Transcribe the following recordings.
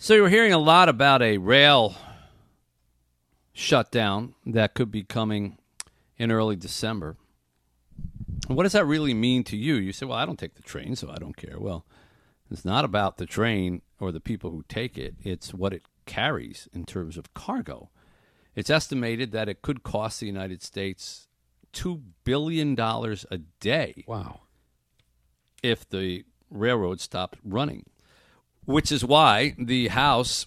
So you're hearing a lot about a rail shutdown that could be coming in early December. What does that really mean to you? You say, well, I don't take the train, so I don't care. Well, it's not about the train or the people who take it, it's what it carries in terms of cargo. It's estimated that it could cost the United States $2 billion a day. Wow. If the railroad stopped running which is why the House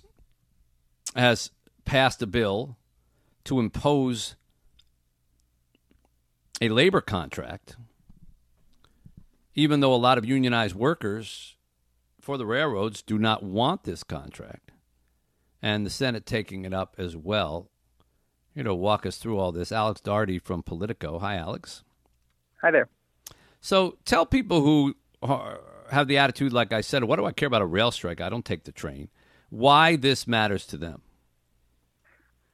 has passed a bill to impose a labor contract, even though a lot of unionized workers for the railroads do not want this contract. And the Senate taking it up as well. You know, walk us through all this. Alex Daugherty from Politico. Hi, Alex. Hi there. So tell people who are, have the attitude, like I said, what do I care about a rail strike? I don't take the train. Why this matters to them?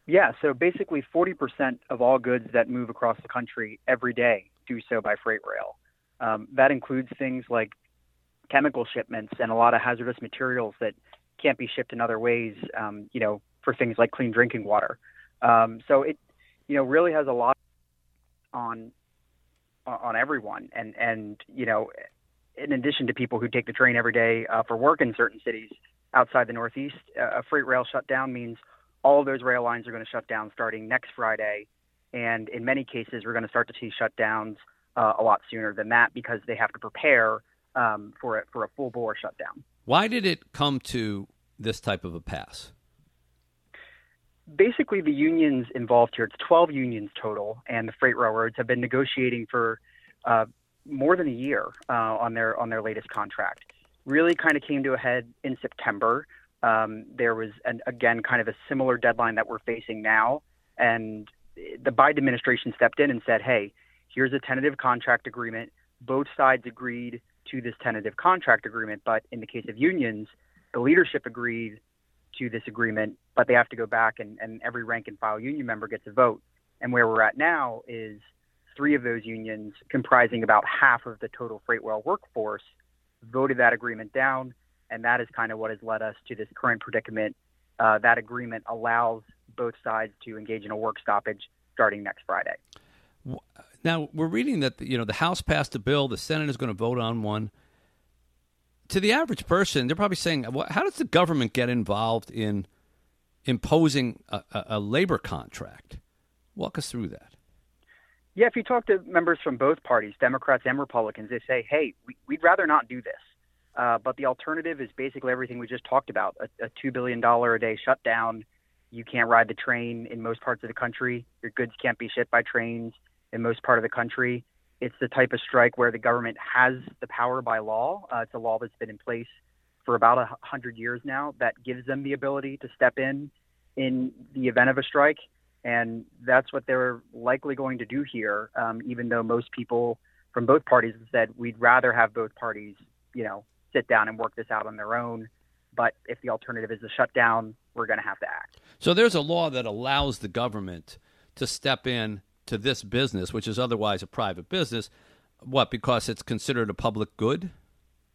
Yeah, so basically 40% of all goods that move across the country every day do so by freight rail. Um, that includes things like chemical shipments and a lot of hazardous materials that can't be shipped in other ways, um, you know, for things like clean drinking water. Um, so it, you know, really has a lot on on everyone, and and you know, in addition to people who take the train every day uh, for work in certain cities outside the Northeast, uh, a freight rail shutdown means all of those rail lines are going to shut down starting next Friday. And in many cases, we're going to start to see shutdowns uh, a lot sooner than that because they have to prepare um, for, a, for a full bore shutdown. Why did it come to this type of a pass? Basically, the unions involved here, it's 12 unions total, and the freight railroads have been negotiating for uh, more than a year uh, on their on their latest contract. Really, kind of came to a head in September. Um, there was an, again kind of a similar deadline that we're facing now, and the Biden administration stepped in and said, "Hey, here's a tentative contract agreement. Both sides agreed to this tentative contract agreement, but in the case of unions, the leadership agreed to this agreement, but they have to go back and, and every rank and file union member gets a vote. And where we're at now is three of those unions, comprising about half of the total freight rail workforce, voted that agreement down. And that is kind of what has led us to this current predicament. Uh, that agreement allows both sides to engage in a work stoppage starting next Friday. Now we're reading that you know the House passed a bill, the Senate is going to vote on one. To the average person, they're probably saying, "How does the government get involved in imposing a, a, a labor contract?" Walk us through that. Yeah, if you talk to members from both parties, Democrats and Republicans, they say, hey, we, would rather not do this. Uh, but the alternative is basically everything we just talked about a, a $2 billion a day shutdown. You can't ride the train in most parts of the country. Your goods can't be shipped by trains in most part of the country. It's the type of strike where the government has the power by law. Uh, it's a law that's been in place for about a hundred years now that gives them the ability to step in in the event of a strike and that's what they're likely going to do here. Um, even though most people from both parties have said we'd rather have both parties, you know, sit down and work this out on their own. But if the alternative is a shutdown, we're going to have to act. So there's a law that allows the government to step in to this business, which is otherwise a private business. What? Because it's considered a public good.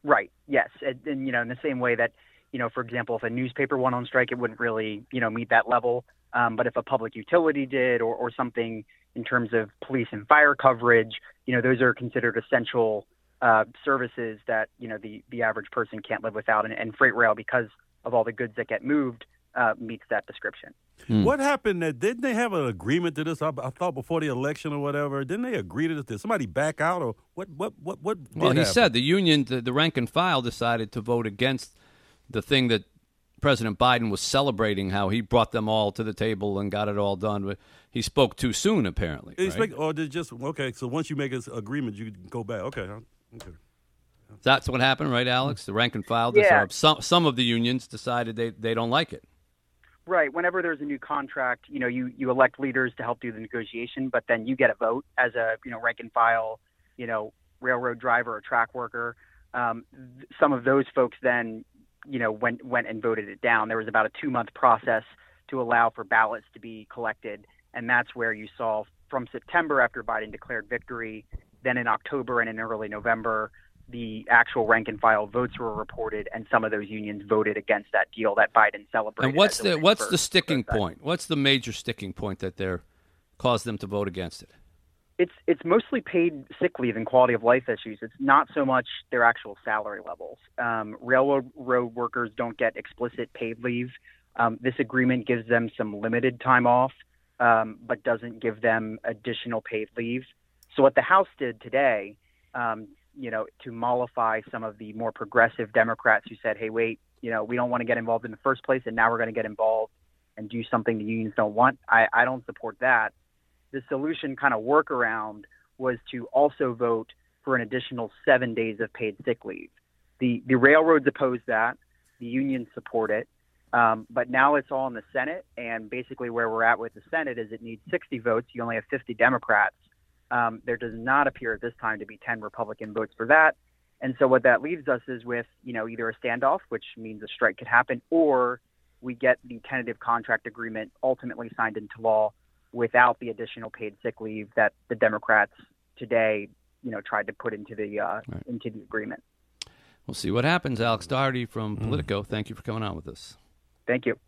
Right. Yes. And, and you know, in the same way that you know, for example, if a newspaper went on strike, it wouldn't really you know meet that level. Um, but if a public utility did, or, or something in terms of police and fire coverage, you know, those are considered essential uh, services that you know the the average person can't live without. And, and freight rail, because of all the goods that get moved, uh, meets that description. Hmm. What happened? That didn't they have an agreement to this? I, I, thought before the election or whatever. Didn't they agree to this? Did somebody back out or what? What? What? What? Well, he happen? said the union, the, the rank and file, decided to vote against the thing that President Biden was celebrating how he brought them all to the table and got it all done. But he spoke too soon, apparently. Right? Speak, or did just okay? So once you make an agreement, you go back. Okay, okay. That's what happened, right, Alex? The rank and file. Yeah. Some some of the unions decided they, they don't like it. Right. Whenever there's a new contract, you know, you, you elect leaders to help do the negotiation, but then you get a vote as a you know rank and file, you know, railroad driver or track worker. Um, some of those folks then you know, went went and voted it down. There was about a two month process to allow for ballots to be collected, and that's where you saw from September after Biden declared victory, then in October and in early November, the actual rank and file votes were reported, and some of those unions voted against that deal that Biden celebrated. And what's the what's the sticking point? What's the major sticking point that they're caused them to vote against it? It's it's mostly paid sick leave and quality of life issues. It's not so much their actual salary levels. Um, railroad road workers don't get explicit paid leave. Um, this agreement gives them some limited time off, um, but doesn't give them additional paid leave. So what the House did today, um, you know, to mollify some of the more progressive Democrats who said, "Hey, wait, you know, we don't want to get involved in the first place, and now we're going to get involved and do something the unions don't want." I, I don't support that the solution kind of workaround was to also vote for an additional seven days of paid sick leave. The the railroads oppose that. The unions support it. Um, but now it's all in the Senate, and basically where we're at with the Senate is it needs 60 votes. You only have 50 Democrats. Um, there does not appear at this time to be 10 Republican votes for that. And so what that leaves us is with you know either a standoff, which means a strike could happen, or we get the tentative contract agreement ultimately signed into law without the additional paid sick leave that the Democrats today, you know, tried to put into the uh, Right. into the agreement. We'll see what happens. Alex Daugherty from Politico. Thank you for coming on with us. Thank you.